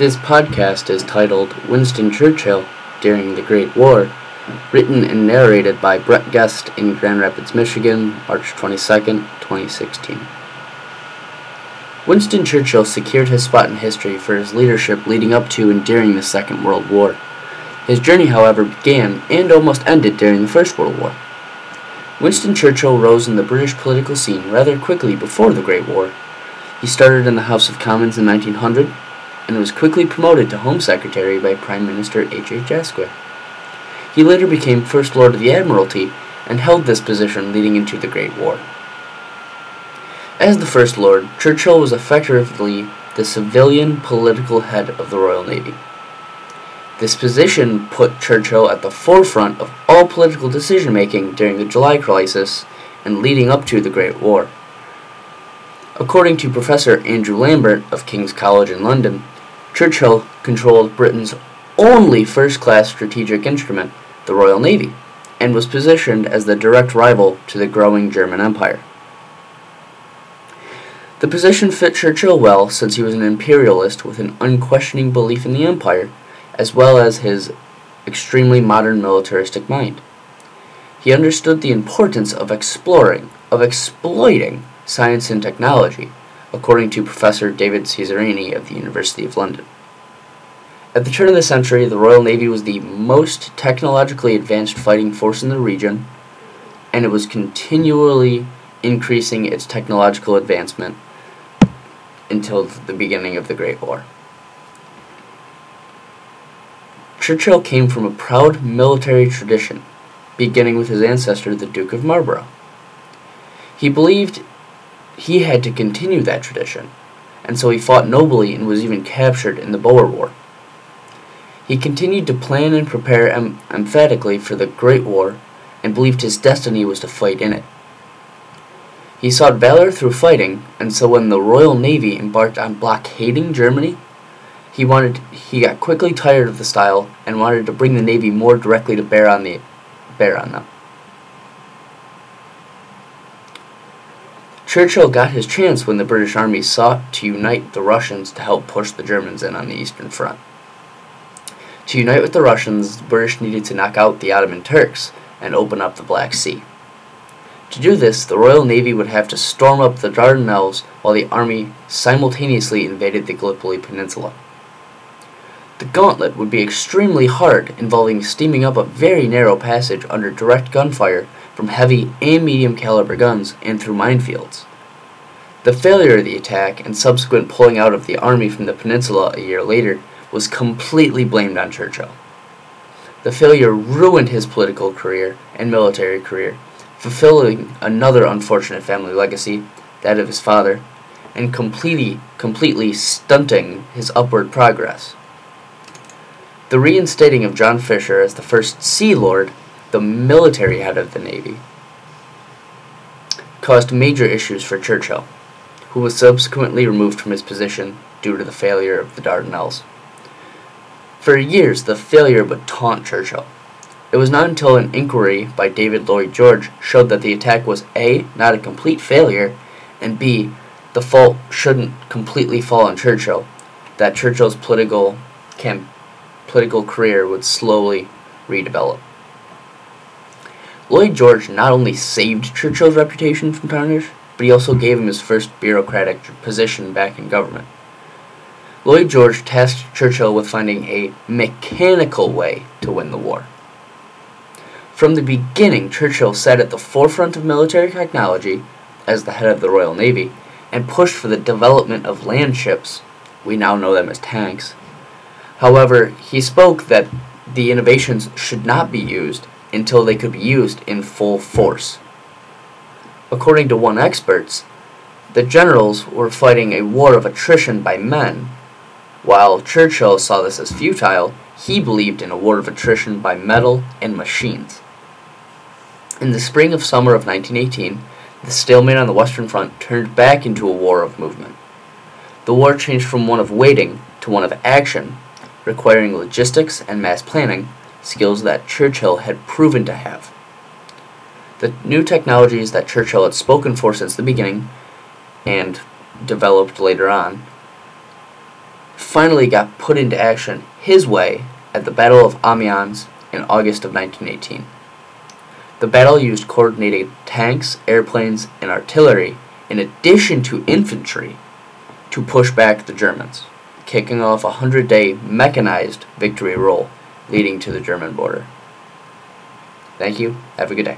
This podcast is titled Winston Churchill During the Great War, written and narrated by Brett Guest in Grand Rapids, Michigan, March 22, 2016. Winston Churchill secured his spot in history for his leadership leading up to and during the Second World War. His journey, however, began and almost ended during the First World War. Winston Churchill rose in the British political scene rather quickly before the Great War. He started in the House of Commons in 1900 and was quickly promoted to Home Secretary by Prime Minister H. H. Asquith. He later became First Lord of the Admiralty and held this position leading into the Great War. As the First Lord, Churchill was effectively the civilian political head of the Royal Navy. This position put Churchill at the forefront of all political decision making during the July crisis and leading up to the Great War. According to Professor Andrew Lambert of King's College in London, Churchill controlled Britain's only first class strategic instrument, the Royal Navy, and was positioned as the direct rival to the growing German Empire. The position fit Churchill well since he was an imperialist with an unquestioning belief in the empire, as well as his extremely modern militaristic mind. He understood the importance of exploring, of exploiting science and technology, according to Professor David Cesarani of the University of London. At the turn of the century, the Royal Navy was the most technologically advanced fighting force in the region, and it was continually increasing its technological advancement until the beginning of the Great War. Churchill came from a proud military tradition, beginning with his ancestor, the Duke of Marlborough. He believed he had to continue that tradition, and so he fought nobly and was even captured in the Boer War. He continued to plan and prepare em- emphatically for the Great War and believed his destiny was to fight in it. He sought valor through fighting, and so when the Royal Navy embarked on blockading Germany, he wanted he got quickly tired of the style and wanted to bring the navy more directly to bear on the bear on them. Churchill got his chance when the British Army sought to unite the Russians to help push the Germans in on the Eastern Front. To unite with the Russians, the British needed to knock out the Ottoman Turks and open up the Black Sea. To do this, the Royal Navy would have to storm up the Dardanelles while the army simultaneously invaded the Gallipoli Peninsula. The gauntlet would be extremely hard, involving steaming up a very narrow passage under direct gunfire from heavy and medium caliber guns and through minefields. The failure of the attack and subsequent pulling out of the army from the peninsula a year later was completely blamed on Churchill. The failure ruined his political career and military career, fulfilling another unfortunate family legacy, that of his father, and completely completely stunting his upward progress. The reinstating of John Fisher as the first Sea Lord the military head of the Navy, caused major issues for Churchill, who was subsequently removed from his position due to the failure of the Dardanelles. For years, the failure would taunt Churchill. It was not until an inquiry by David Lloyd George showed that the attack was A, not a complete failure, and B, the fault shouldn't completely fall on Churchill, that Churchill's political, camp, political career would slowly redevelop. Lloyd George not only saved Churchill's reputation from tarnish, but he also gave him his first bureaucratic position back in government. Lloyd George tasked Churchill with finding a mechanical way to win the war. From the beginning, Churchill sat at the forefront of military technology as the head of the Royal Navy and pushed for the development of land ships. We now know them as tanks. However, he spoke that the innovations should not be used until they could be used in full force. According to one expert, the generals were fighting a war of attrition by men. While Churchill saw this as futile, he believed in a war of attrition by metal and machines. In the spring of summer of 1918, the stalemate on the Western Front turned back into a war of movement. The war changed from one of waiting to one of action, requiring logistics and mass planning, skills that Churchill had proven to have. The new technologies that Churchill had spoken for since the beginning and developed later on finally got put into action his way at the Battle of Amiens in August of 1918. The battle used coordinated tanks, airplanes, and artillery, in addition to infantry, to push back the Germans, kicking off a hundred day mechanized victory roll leading to the German border. Thank you. Have a good day.